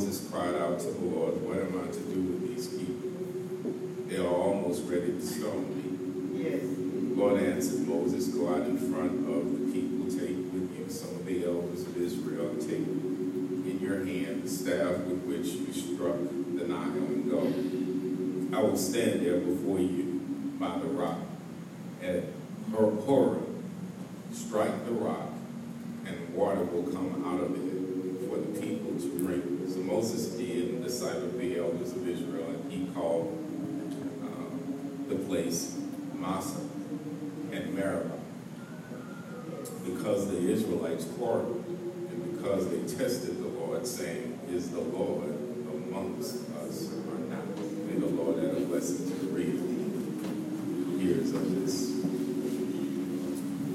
Moses cried out to the Lord, What am I to do with these people? They are almost ready to stone me. Yes. Lord answered Moses, Go out in front of the people, take with you some of the elders of Israel, take in your hand the staff with which you struck the Nile and go. I will stand there before you by the rock at Horeb. Strike the rock, and water will come out of it for the people to drink. So Moses did and decided the elders of Israel, and he called uh, the place Massah and Meribah because the Israelites quarreled and because they tested the Lord, saying, Is the Lord amongst us or not? May the Lord add a blessing to the reader, hearers of this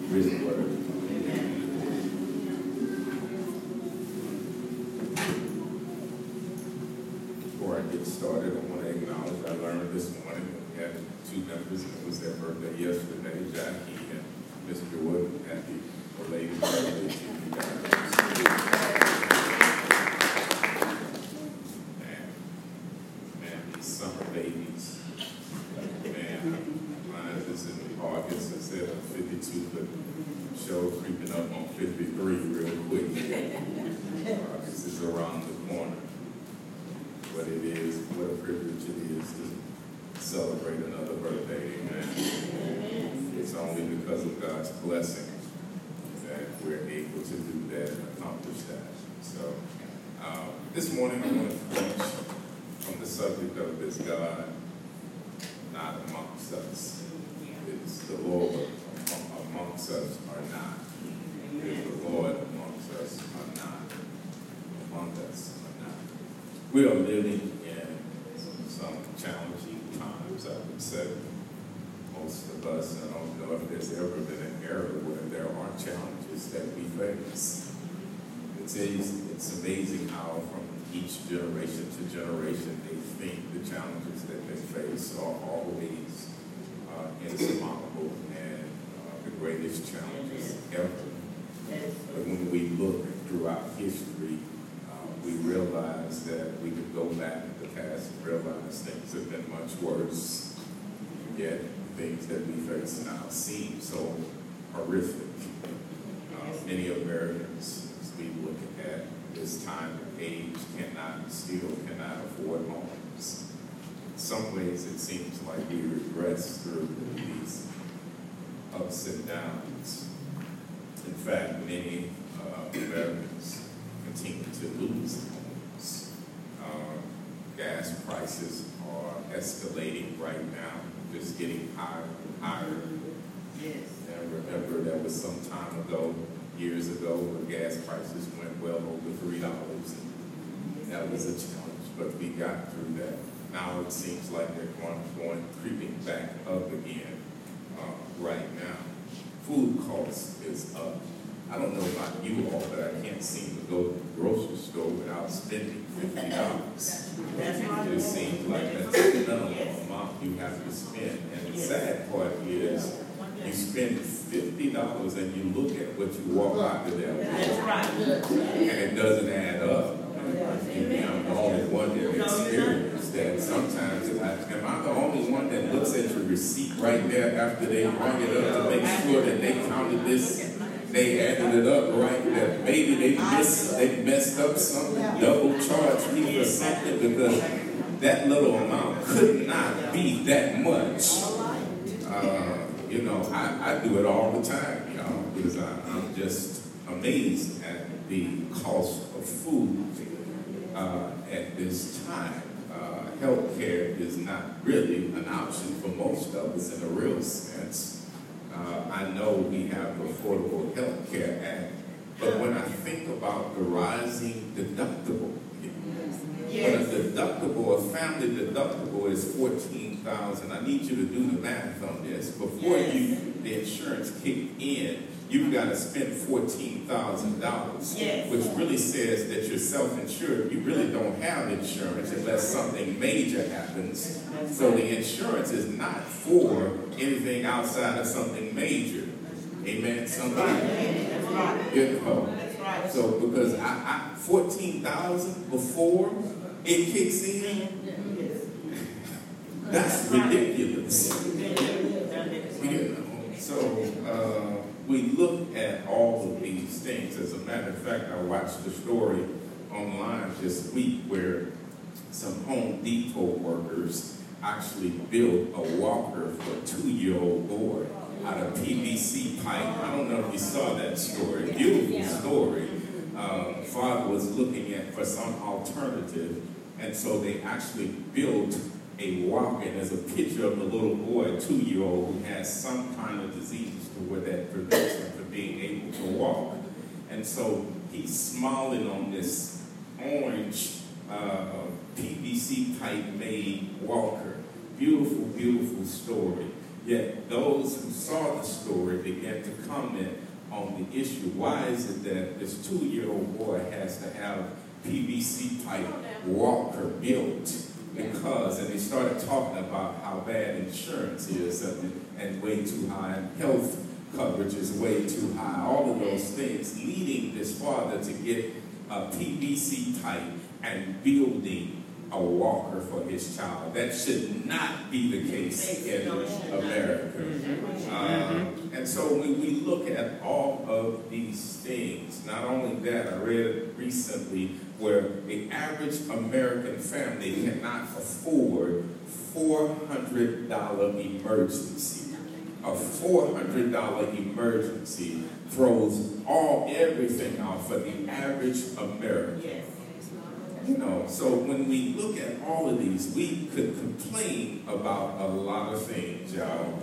written word. Before I get started, I want to acknowledge I learned this morning we had two members, and it was their birthday yesterday, Jackie and Mr. Wood. Happy belated birthday to you guys. Man, man, these summer babies. Man, mine is in August instead of 52, but show creeping up on 53 real quick. August is around the corner. What it is, what a privilege it is to celebrate another birthday, amen. It's only because of God's blessing that we're able to do that and accomplish that. So, uh, this morning I want to subject of is God not amongst us? Is the Lord amongst us or not? Is the Lord amongst us or not? Among us or not? We are living in some challenging times, I would say. Most of us, I don't know if there's ever been an era where there are challenges that we face. It's, it's amazing how from each generation to generation they think the challenges that they face are always uh, insurmountable and uh, the greatest challenges ever. But when we look throughout history, uh, we realize that we could go back in the past and realize things have been much worse. Yet things that we face now seem so horrific. Uh, many Americans, as we look at this time and age, cannot, still cannot afford homes. In some ways, it seems like we regress through these ups and downs. In fact, many uh, Americans continue to lose homes. Uh, gas prices are escalating right now, just getting higher and higher. Yes. And remember, there was some time ago, years ago, where gas prices went well over three dollars. That was a challenge, but we got through that. Now it seems like they're going, going creeping back up again uh, right now. Food cost is up. I don't know about you all, but I can't seem to go to the grocery store without spending fifty dollars. It just seems like that's the minimum amount you have to spend. And the sad part is, you spend fifty dollars and you look at what you walk out of there with, That's right. and it doesn't add up. And I'm the only one that experienced that. Sometimes, if I, am I the only one that looks at your receipt right there after they rung it up to make sure that they counted this, they added it up right, that maybe they missed, they messed up something, double charged me for something because that little amount could not be that much. You know, I, I do it all the time, y'all, because I, I'm just amazed at the cost of food uh, at this time. Uh, healthcare is not really an option for most of us in a real sense. Uh, I know we have the Affordable Health Care Act, but when I think about the rising deductible, when a deductible, a family deductible is fourteen thousand, I need you to do the math on this. Before Yes. you, the insurance kick in, you've got to spend fourteen thousand dollars. Yes. Which really says that you're self-insured. You really don't have insurance unless something major happens. So the insurance is not for anything outside of something major. Amen, somebody? That's right. You know, That's right. so because I, I fourteen thousand before it kicks in, that's ridiculous. You know, so uh, we look at all of these things. As a matter of fact, I watched a story online this week where some Home Depot workers actually built a walker for a two-year-old boy out of PVC pipe. I don't know if you saw that story. Beautiful story. Um, father was looking at for some alternative, and so they actually built a walker. And there's a picture of the little boy, a two-year-old, who has some kind of disease to where that prevents him from being able to walk. And so he's smiling on this orange uh, PVC pipe made walker. Beautiful, beautiful story. Yet those who saw the story began to comment on the issue. Why is it that this two-year-old boy has to have PVC pipe walker built? Because, and they started talking about how bad insurance is and, and way too high, and health coverage is way too high, all of those things, leading this father to get a PVC pipe and building a walker for his child. That should not be the case in America. Um, and so when we look at all of these things, not only that, I read recently where the average American family cannot afford $400 emergency. A $400 emergency throws all everything out for the average American. Yes. You know, so when we look at all of these, we could complain about a lot of things, y'all.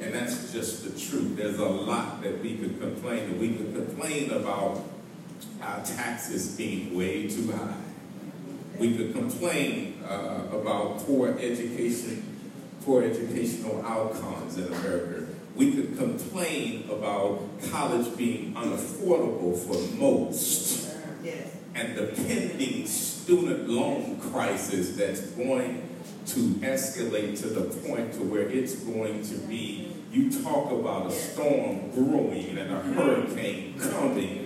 And that's just the truth. There's a lot that we could complain. We could complain about our taxes being way too high. We could complain uh, about poor education, poor educational outcomes in America. We could complain about college being unaffordable for most and the pending student loan crisis that's going to escalate to the point to where it's going to be, you talk about a storm brewing and a hurricane coming.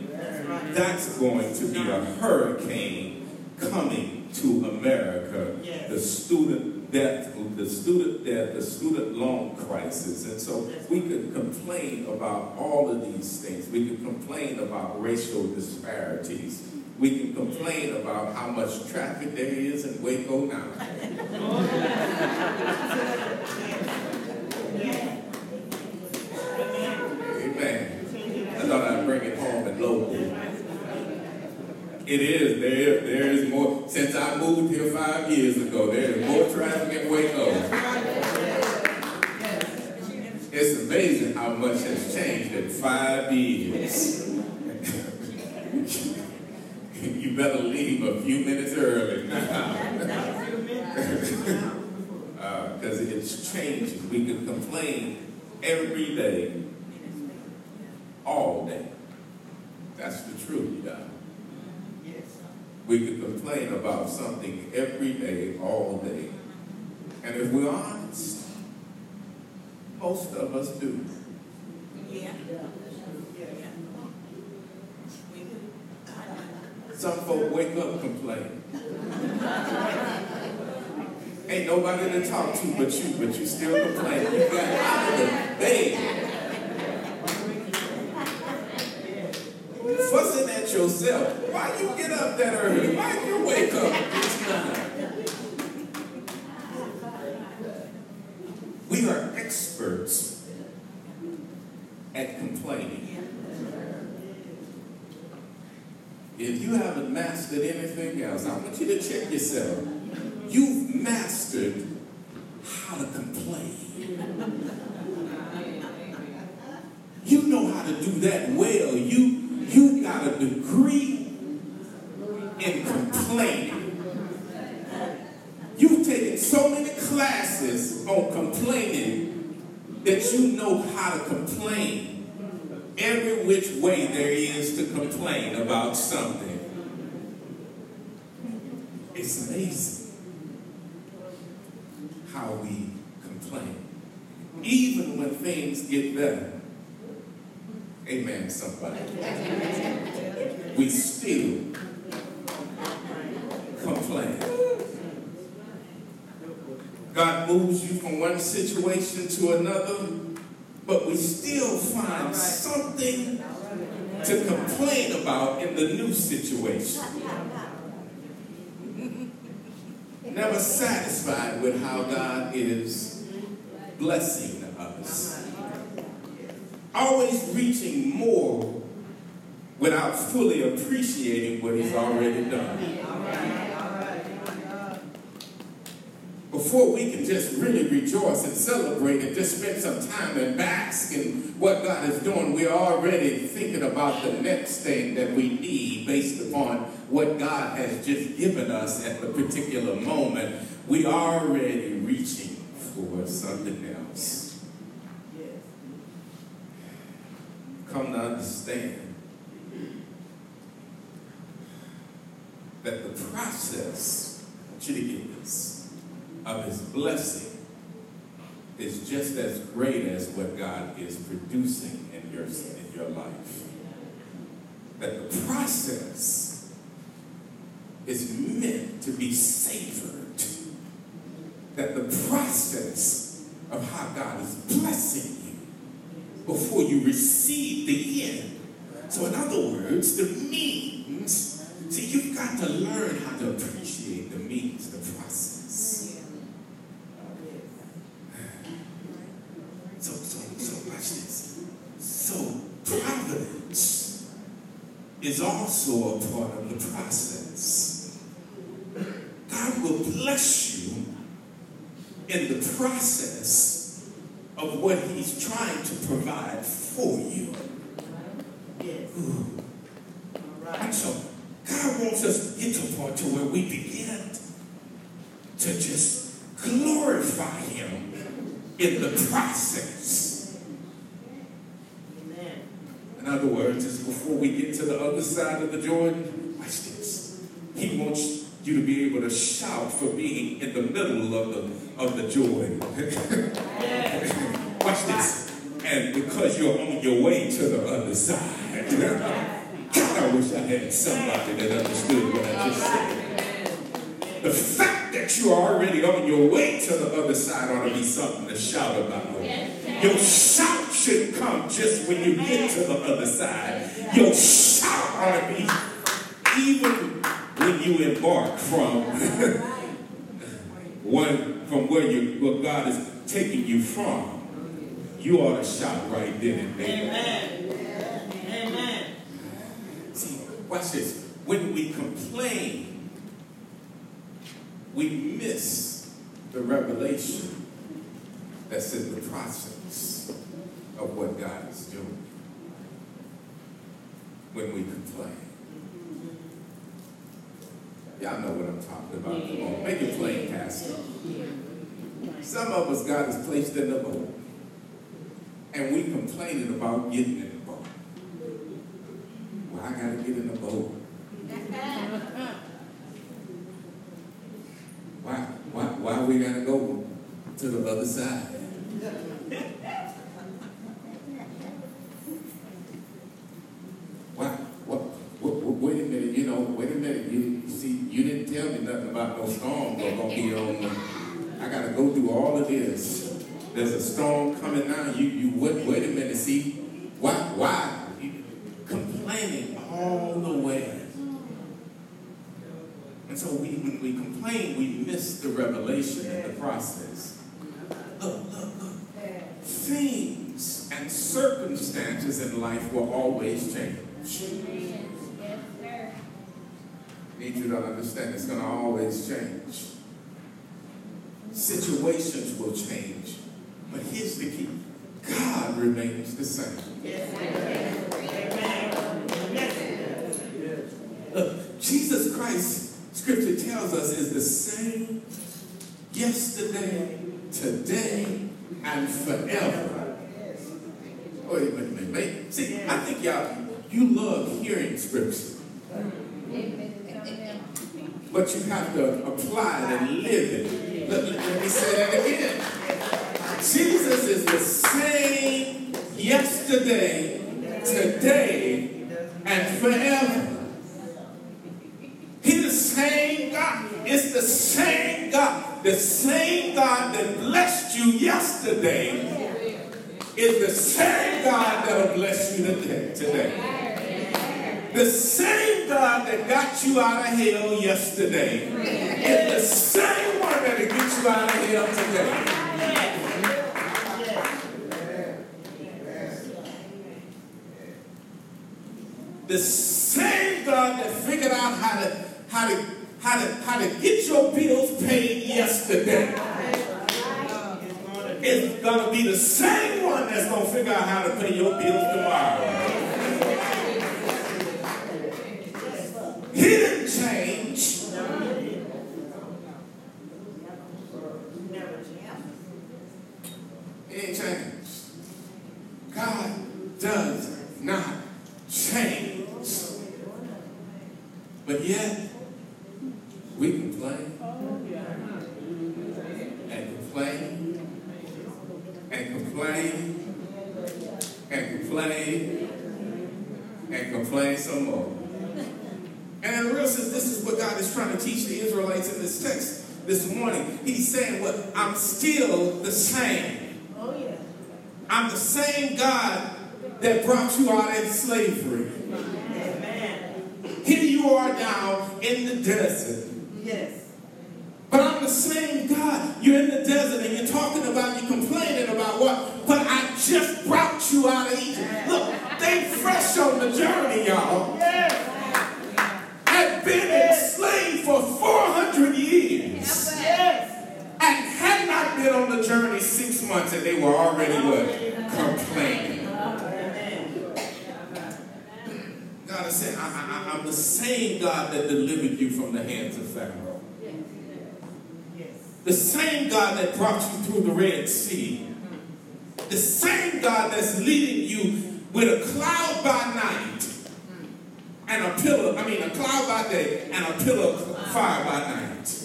That's going to be a hurricane coming to America. Yes. The student debt, the student debt, the student loan crisis. And so we could complain about all of these things. We could complain about racial disparities. We can complain about how much traffic there is in Waco now. Amen. I thought I'd bring it home and local. It is. There, there is more. Since I moved here five years ago, there is more traffic in Waco. It's amazing how much has changed in five years. you better leave a few minutes early uh, now. Because it's changing. We can complain every day, all day. That's the truth, y'all. Yes. We could complain about something every day, all day. And if we're honest, most of us do. Yeah. Some folk wake up complaining. Ain't nobody to talk to but you, but you still complain. You got out of the bed. Fussing at yourself. Why you get up that early? Why do you wake up this time? We are experts at complaining. If you haven't mastered anything else, I want you to check yourself. You've mastered how to complain. You know how to do that well. You degree in complaining. You've taken so many classes on complaining that you know how to complain every which way there is to complain about something. It's amazing how we complain. Even when things get better. Amen, somebody. We still complain. God moves you from one situation to another, but we still find something to complain about in the new situation. Never satisfied with how God is blessing us. Always reaching more without fully appreciating what He's already done. before we can just really rejoice and celebrate and just spend some time and bask in what God is doing, we're already thinking about the next thing that we need based upon what God has just given us at the particular moment. We are already reaching for something else. Come to understand that the process, to of his blessing is just as great as what God is producing in your, in your life. That the process is meant to be savored. That the process of how God is blessing you before you receive the end. So in other words, the means, see, you've got to learn how to appreciate the means, the process. So, so, so watch this. So providence is also a part of the process. God will bless you in the process of what he's trying to provide for you. Yes. Ooh. All And so God wants us to get to a point to where we begin to just glorify him in the process. Amen. In other words, it's before we get to the other side of the Jordan. Watch this. He wants you to be able to shout for being in the middle of the of the Jordan. Watch this. And because you're on your way to the other side. I wish I had somebody that understood what I just said. The fact that you're already on your way to the other side ought to be something to shout about. Your shout should come just when you get to the other side. Your shout ought to be even when you embark from one from where you where God is taking you from. You ought to shout right then and there. Amen. Amen. Watch this. When we complain, we miss the revelation that's in the process of what God is doing. When we complain. Y'all know what I'm talking about. Come on, make it plain, Pastor. Some of us, God has placed in the boat. And we complaining about getting. Well, I gotta get in the boat. Why, why, why we gotta go to the other side? Why, what, what, wait a minute, you know, wait a minute, you, see, you didn't tell me nothing about no storm that's gonna be on. I gotta go through all of this. There's a storm coming now, you, you, wait, wait a minute, see, why, why? You complaining all the way. And so we, when we complain, we miss the revelation in the process. Look, look, look. Things and circumstances in life will always change. Need you to understand it's going to always change. Situations will change. But here's the key God remains the same. Yes, Look, Jesus Christ, scripture tells us, is the same yesterday, today, and forever. Oh, wait, wait, wait, wait. See, I think y'all, you love hearing scripture. But you have to apply it and live it. Let- let me say that again. Jesus is the same yesterday, today, and forever. He's the same God. It's the same God. The same God that blessed you yesterday is the same God that'll bless you today. The same God that got you out of hell yesterday is the same one that'll get you out of hell today. The same God that figured out how to how to how to how to get your bills paid yesterday is gonna be the same one that's gonna figure out how to pay your bills tomorrow. He didn't change. Change. He ain't changed. God does not change. But yet, we complain and complain and complain and complain and complain some more. And in real sense, this is what God is trying to teach the Israelites in this text this morning. He's saying, What I'm still the same. Oh, yeah. I'm the same God that brought you out of slavery. Amen. Here you are now in the desert. Yes. But I'm the same God. You're in the desert and you're talking about, you're complaining about what? But I just brought you out of Egypt. Look, they fresh on the journey, y'all. Yes. Had been enslaved for 400 years. Yes. And had not been on the journey six months and they were already what? Complaining. Amen. God is I, I'm the same God that delivered you from the hands of Pharaoh. Yes. The same God that brought you through the Red Sea. The same God that's leading you with a cloud by night and a pillar, I mean, a cloud by day and a pillar of fire by night.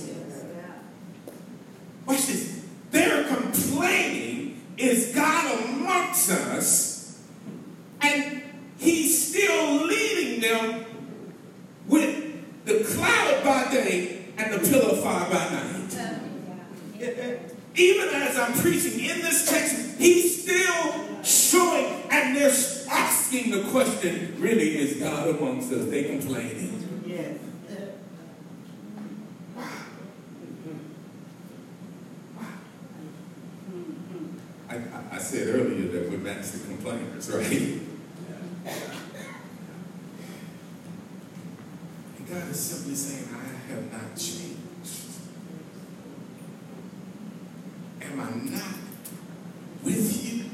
Watch this. They're complaining, is God amongst us, and He's still leading them with the cloud by day and the pillar of fire by night. Even as I'm preaching in this text, He's still showing, and they're asking the question really, is God amongst us? They complaining. Yes. I, I, I said earlier that we're master complainers, right? And God is simply saying, I have not changed. Am I not with you?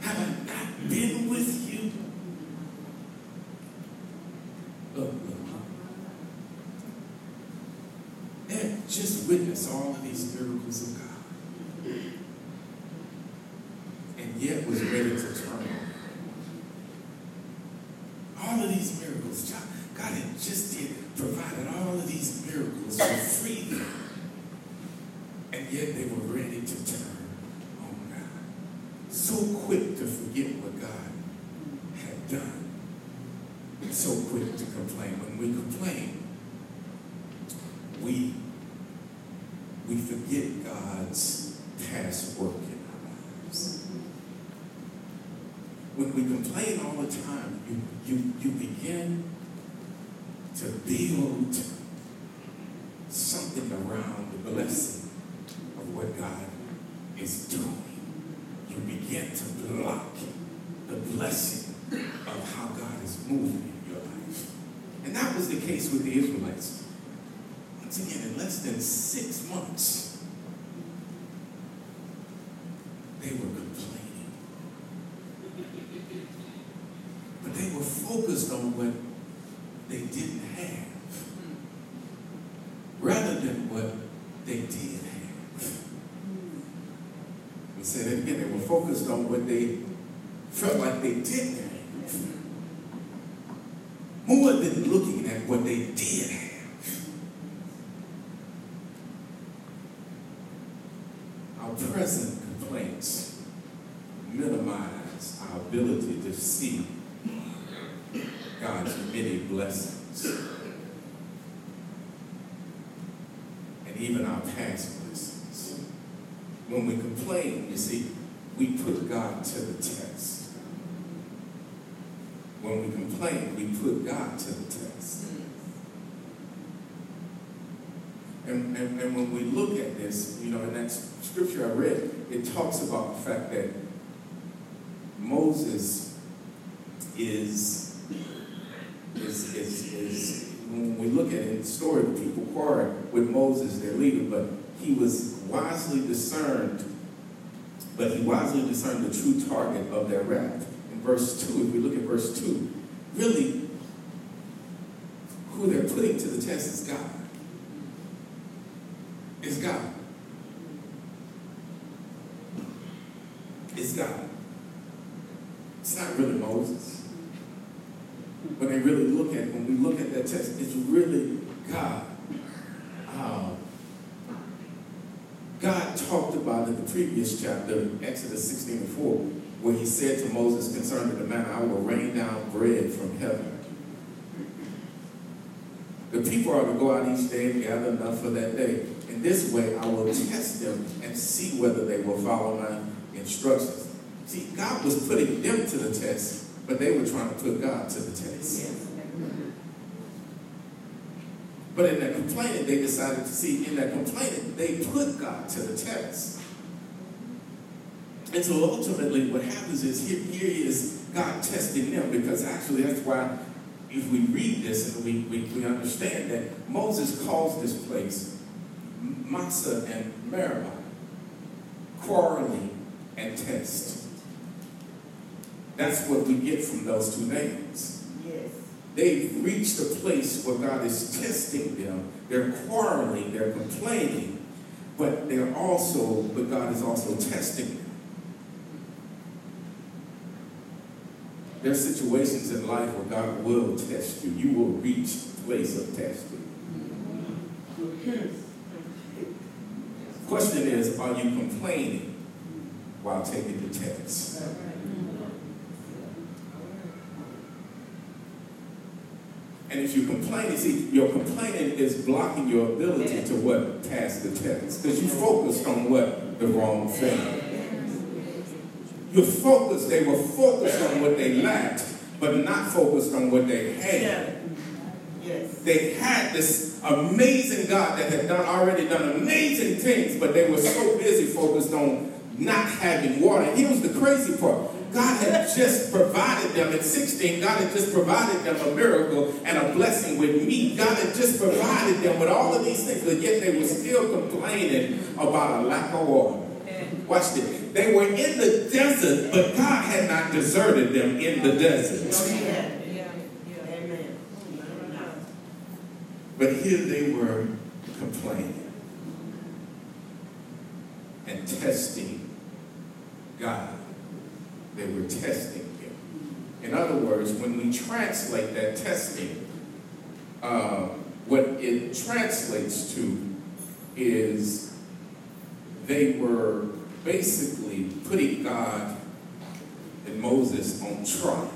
Have I not been with you? Look, look, look. And just witness all of these miracles of God. And yet was ready to turn. All of these miracles, God God had just did provided all of these miracles for free. And yet they were ready to turn on God. So quick to forget what God done. So quick to complain. When we complain, we we forget God's past work in our lives. When we complain all the time, you, you, you begin to build something around the blessing of what God is doing. you begin to block the blessing of how God is moving in your life. And that was the case with the Israelites. Once again, in less than six months, they were complaining. But they were focused on what they didn't have rather than what they did have. Let me say that again. They were focused on what they felt like they didn't have. More than looking at what they did have. Our present complaints minimize our ability to see God's many blessings and even our past blessings. When we complain, you see, we put God to the test. When we complain, we put God to the test. And, and, and when we look at this, you know, in that scripture I read, it talks about the fact that Moses is, is, is, is when we look at it the story, the people quarreled with Moses, their leader, but he was wisely discerned, but he wisely discerned the true target of their wrath. In verse 2, if we look at verse 2, really, who they're putting to the test is God. It's God. It's God. It's not really Moses. When they really look at, when we look at that text, it's really God. Uh, God talked about in the previous chapter, Exodus 16 and 4, where he said to Moses concerning the manna, I will rain down bread from heaven. The people are to go out each day and gather enough for that day. In this way, I will test them and see whether they will follow my instructions. See, God was putting them to the test, but they were trying to put God to the test. But in that complaining, they decided to see, in that complaining, they put God to the test. And so ultimately, what happens is here, here is God testing them, because actually that's why, if we read this and we, we, we understand that Moses calls this place Massah and Meribah, quarreling and test. That's what we get from those two names. They've reached a place where God is testing them. They're quarreling, they're complaining, but they're also, but God is also testing them. There are situations in life where God will test you. You will reach a place of testing. Question is, are you complaining while taking the test? And if you complain, you see, your complaining is blocking your ability to what? Pass the test. Because you focused on what? The wrong thing. You're focused, they were focused on what they lacked, but not focused on what they had. Yes. They had this amazing God that had done already done amazing things, but they were so busy focused on not having water. Here's the crazy part. God had just provided them at 16. God had just provided them a miracle and a blessing with meat. God had just provided them with all of these things, but yet they were still complaining about a lack of water. Watch this. They were in the desert, but God had not deserted them in the desert. Amen. But here they were complaining and testing God. They were testing Him. In other words, when we translate that testing, uh, what it translates to is they were basically putting God and Moses on trial.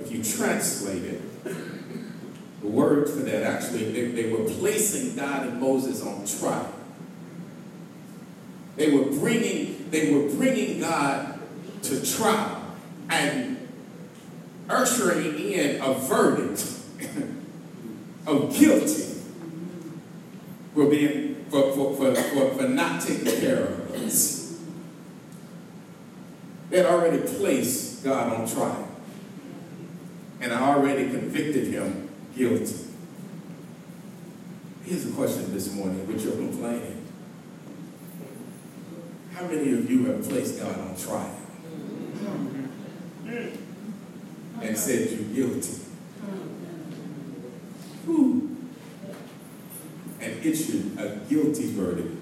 If you translate it, the word for that actually, they, they were placing God and Moses on trial. They were bringing, they were bringing God to try and ushering in a verdict of guilty for being for, for, for, for, for not taking care of us. They had already placed God on trial. And I already convicted him guilty. Here's a question this morning with your complaining. How many of you have placed God on trial and said you're guilty? Whew. And issued a guilty verdict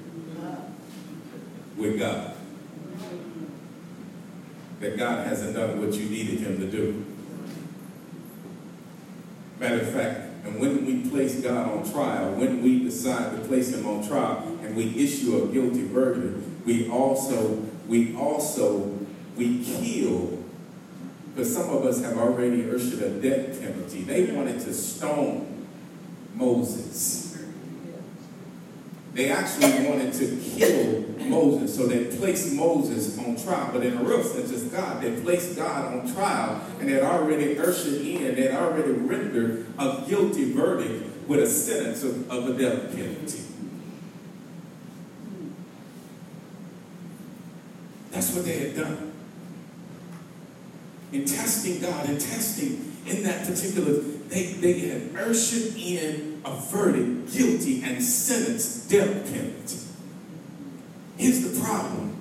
with God. That God hasn't done what you needed him to do. Matter of fact, and when we place God on trial, when we decide to place him on trial and we issue a guilty verdict, we also, we also, we kill, because some of us have already issued a death penalty. They wanted to stone Moses. They actually wanted to kill Moses, so they placed Moses on trial. But in a real sense, it's God. They placed God on trial, and they already ushered in, they already rendered a guilty verdict with a sentence of, of a death penalty. That's what they had done. In testing God and testing in that particular, they, they had ushered in a verdict, guilty, and sentenced death penalty. Here's the problem.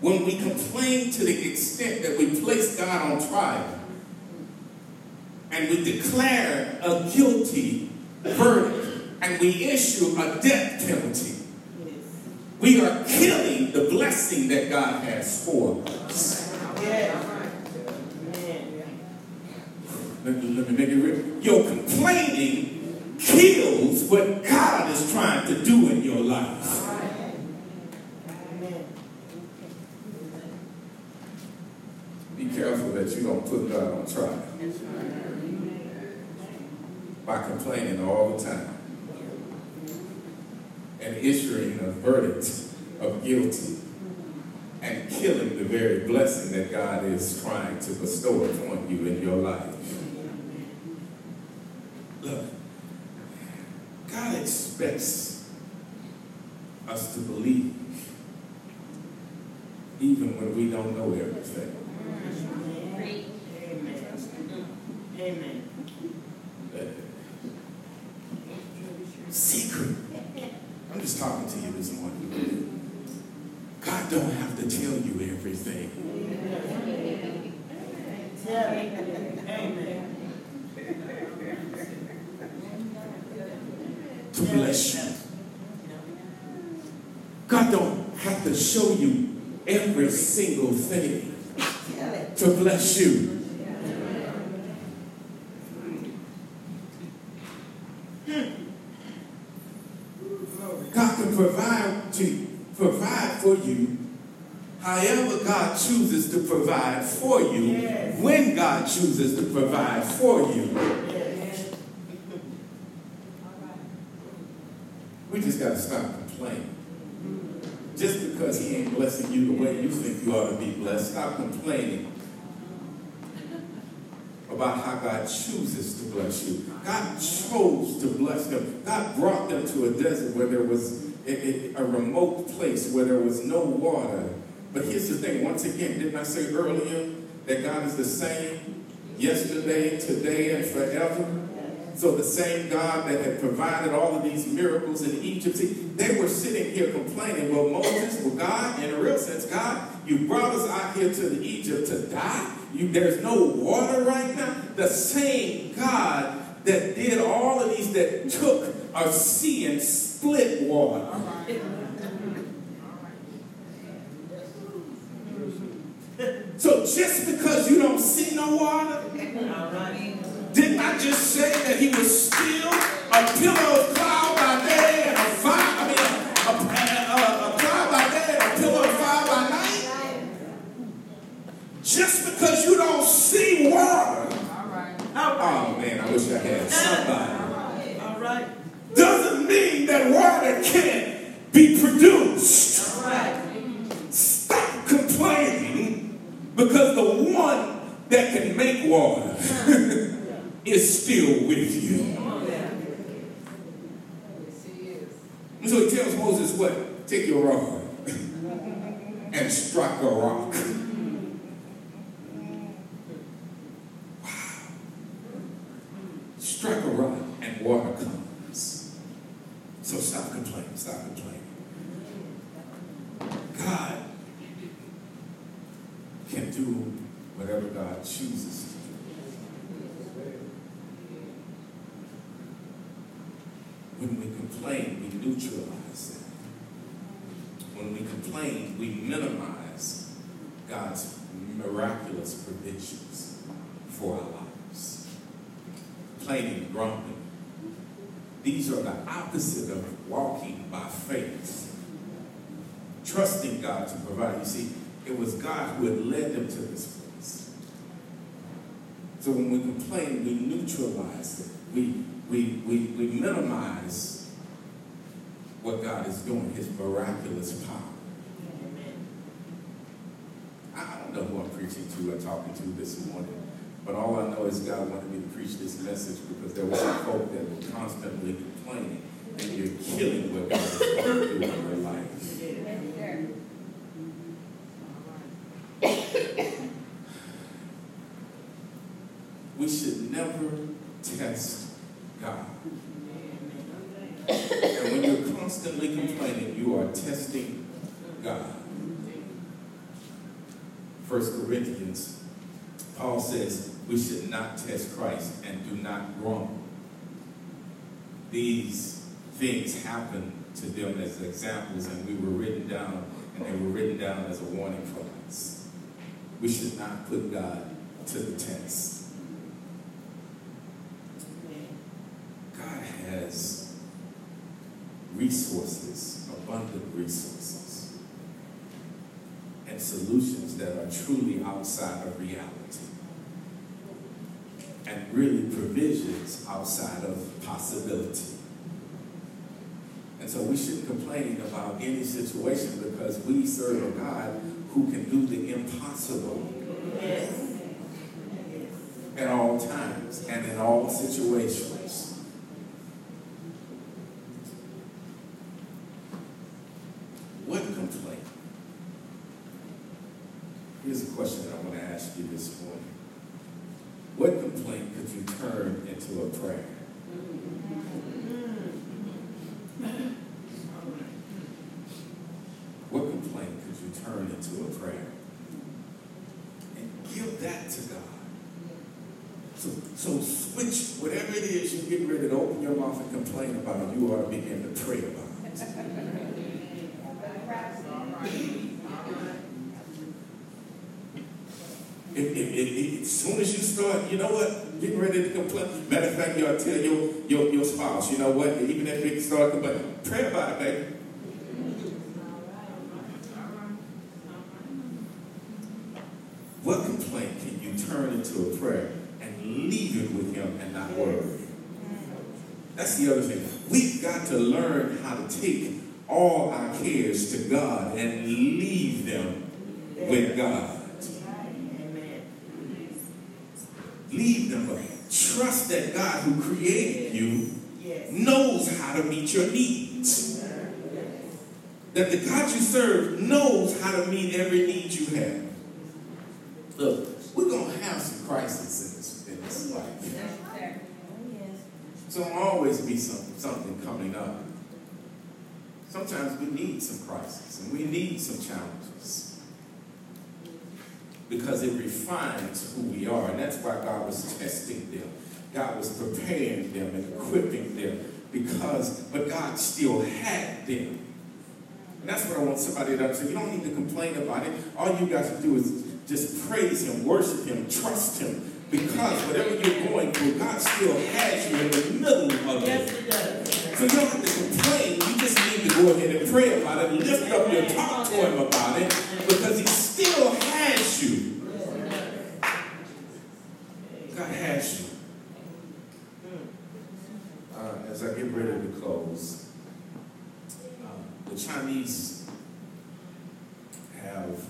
When we complain to the extent that we place God on trial and we declare a guilty verdict and we issue a death penalty, we are killing the blessing that God has for us. Yeah. Let, let me make it real. Your complaining kills what God is trying to do in your life. Be careful that you don't put God on trial by complaining all the time and issuing a verdict of guilty and killing the very blessing that God is trying to bestow upon you in your life. Look, God expects us to believe even when we don't know everything. Amen. Amen. secret. I'm just talking to you this morning. God don't have to tell you everything. Amen. To bless you. God don't have to show you every single thing to bless you. God can provide to provide for you however God chooses to provide for you Yes. when God chooses to provide for you. Yes. We just got to stop complaining. Just because he ain't blessing you the way you think you ought to be blessed, stop complaining about how God chooses to bless you. God chose to bless them. God brought them to a desert where there was a, a- a remote place where there was no water. But here's the thing, once again, didn't I say earlier that God is the same yesterday, today, and forever? So the same God that had provided all of these miracles in Egypt, see, they were sitting here complaining, well, Moses, well, God, in a real sense, God, you brought us out here to the Egypt to die. You, there's no water right now. The same God that did all of these, that took a sea and split water. So just because you don't see no water, I just say that he was still a pillar of cloud by day and a fire, I mean, a, a, a, a cloud by day and a pillar of fire by night? Just because you don't see water, oh man, I wish I had somebody, All right. doesn't mean that water can't be produced. All right. Stop complaining because the one that can make water is still with you. And so he tells Moses, What? Take your rod and strike a rock. Wow. Strike a rock and water comes. So stop complaining, stop complaining. God can do whatever God chooses complain, we neutralize that. When we complain, we minimize God's miraculous provisions for our lives. Complaining grumbling. These are the opposite of walking by faith. Trusting God to provide. You see, it was God who had led them to this place. So when we complain, we neutralize it. We, we, we, we minimize what God is doing, his miraculous power. I don't know who I'm preaching to or talking to this morning, but all I know is God wanted me to preach this message because there were folk that were constantly complaining, and you're killing what God is going to do in their life. We should never test God. And when you're constantly complaining, you are testing God. First Corinthians, Paul says we should not test Christ and do not grumble. These things happen to them as examples, and we were written down, and they were written down as a warning for us. We should not put God to the test. God has resources, abundant resources, and solutions that are truly outside of reality. And really provisions outside of possibility. And so we shouldn't complain about any situation because we serve a God who can do the impossible at all times and in all situations. What complaint? Here's a question that I want to ask you this morning. What complaint could you turn into a prayer? What complaint could you turn into a prayer? And give that to God. So, whatever it is you're getting ready to open your mouth and complain about, you ought to begin to pray about it. If, if, as soon as you start, you know what, getting ready to complain. Matter of fact, to tell your, your, your spouse, you know what, even if it start complaining, pray about it, baby. What complaint can you turn into a prayer with him and not worry? That's the other thing. We've got to learn how to take all our cares to God and leave them with God. Leave them. Trust that God who created you knows how to meet your needs. That the God you serve knows how to meet every need you have. Look, we're going to have some crises in this, in this life. So there'll always be some, something coming up. Sometimes we need some crisis and we need some challenges because it refines who we are. And that's why God was testing them. God was preparing them and equipping them because, but God still had them. And that's what I want somebody to understand. You don't need to complain about it. All you got to do is just praise Him, worship Him, trust Him. Because whatever you're going through, God still has you in the middle of it. Yes, it. it does. So you don't have to complain. You just need to go ahead and pray about it, lift up your talk to Him about it, because He still has you. Yes, it does. God has you. Uh, as I get ready to close, uh, the Chinese have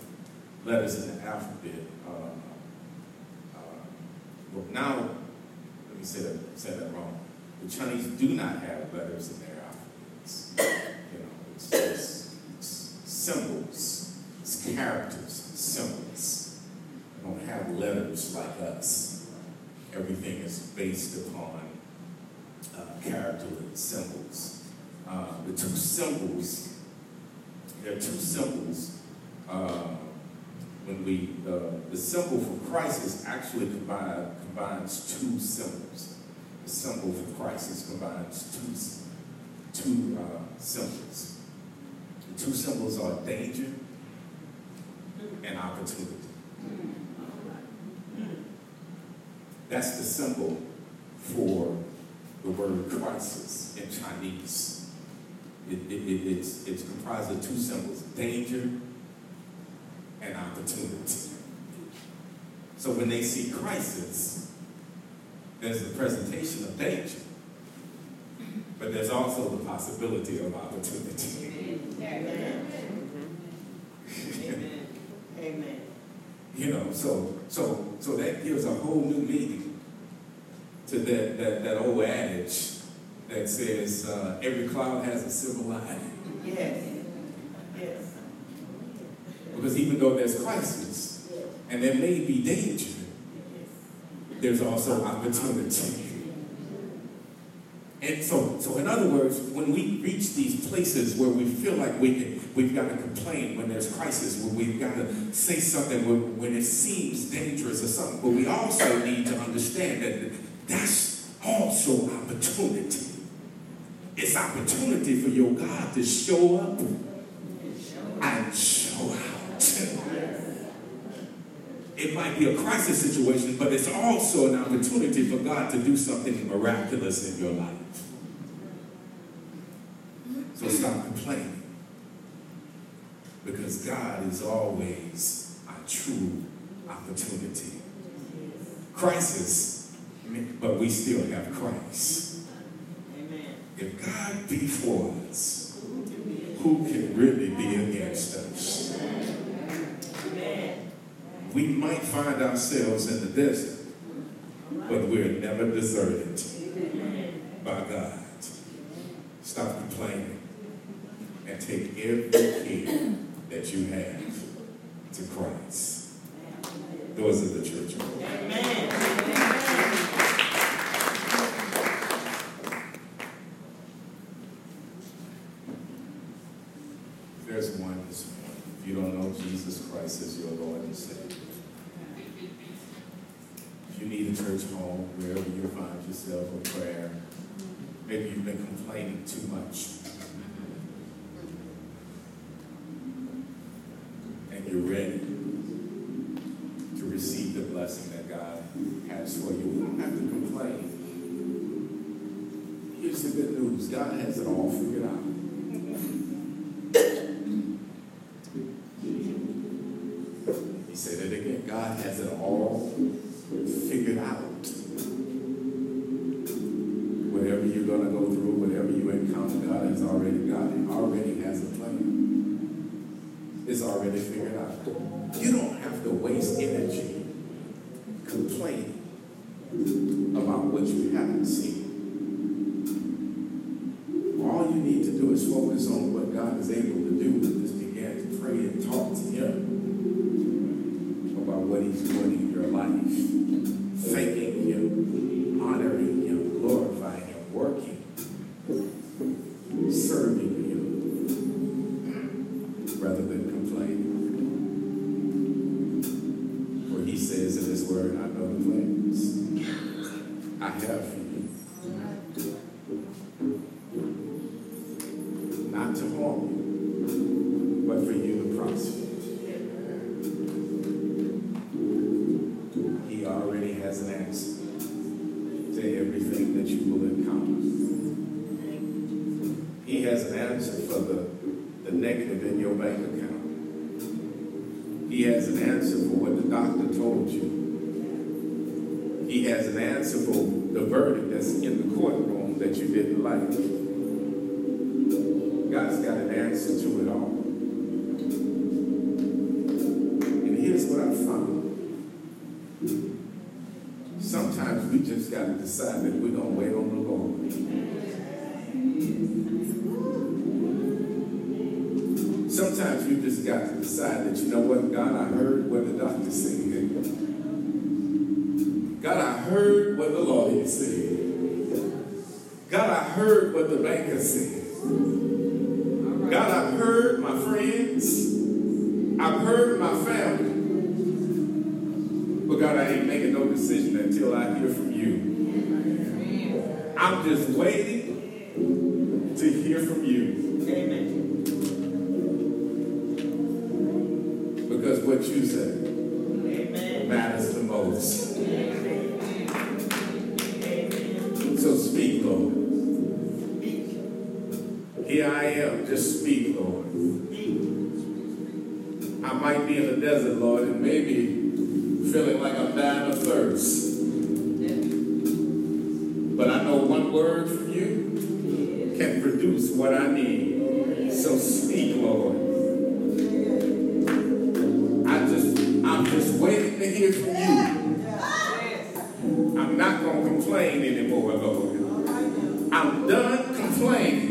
letters in the alphabet. Uh, uh, well, now, let me say that, say that wrong. The Chinese do not have letters in their alphabets. You know, it's just it's symbols, it's characters, symbols. They don't have letters like us. Everything is based upon uh, character symbols. Uh, the two symbols, there are two symbols uh, when we, uh, the symbol for crisis actually combine, combines two symbols. The symbol for crisis combines two, two uh, symbols. The two symbols are danger and opportunity. That's the symbol for the word crisis in Chinese. It, it, it, it's, it's comprised of two symbols, danger and opportunity. So when they see crisis, there's the presentation of danger, but there's also the possibility of opportunity. Amen. Amen. Amen. You know, so so so that gives a whole new meaning to that that, that old adage that says uh, every cloud has a silver lining. Yes. Yes. Because even though there's crisis and there may be danger, there's also opportunity. And so, so in other words, when we reach these places where we feel like we can, we've got to complain when there's crisis, when we've got to say something when, when it seems dangerous or something, but we also need to understand that that's also opportunity. It's opportunity for your God to show up and show out. It might be a crisis situation, but it's also an opportunity for God to do something miraculous in your life. So stop complaining. Because God is always a true opportunity. Crisis, but we still have Christ. Amen. If God be for us, who can really be against us? Amen. We might find ourselves in the desert, but we're never deserted by God. Stop complaining and take every care that you have to Christ. Those are the church. Amen. There's one this morning. If you don't know Jesus Christ as your Lord and Savior, if you need a church home, wherever you find yourself, a prayer, maybe you've been complaining too much. And you're ready to receive the blessing that God has for you. We don't have to complain. Here's the good news God has it all figured out. He said it again. God has it all figured out. Whatever you're going to go through, whatever you encounter, God has already got it. Already has a plan. It's already figured out. You don't have to waste energy complaining about what you haven't seen. All you need to do is focus on what God is able to do just begin to pray and talk to Him about what He's doing in your life. Answer to it all. And here's what I found. Sometimes we just got to decide that we're going to wait on the Lord. Sometimes you just got to decide that, you know what, God, I heard what the doctor said. God, I heard what the lawyer said. God, I heard what the banker said. I've heard my family. But God, I ain't making no decision until I hear from you. I'm just waiting waiting to hear from you. I'm not going to complain anymore, Lord. I'm done complaining.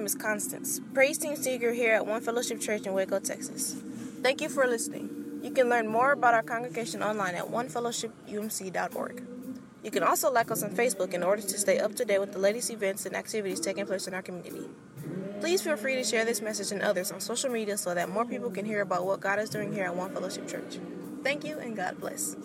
Name is Constance, Praise Team Seeker here at One Fellowship Church in Waco, Texas. Thank you for listening. You can learn more about our congregation online at onefellowshipumc.org. You can also like us on Facebook in order to stay up to date with the latest events and activities taking place in our community. Please feel free to share this message and others on social media so that more people can hear about what God is doing here at One Fellowship Church. Thank you and God bless.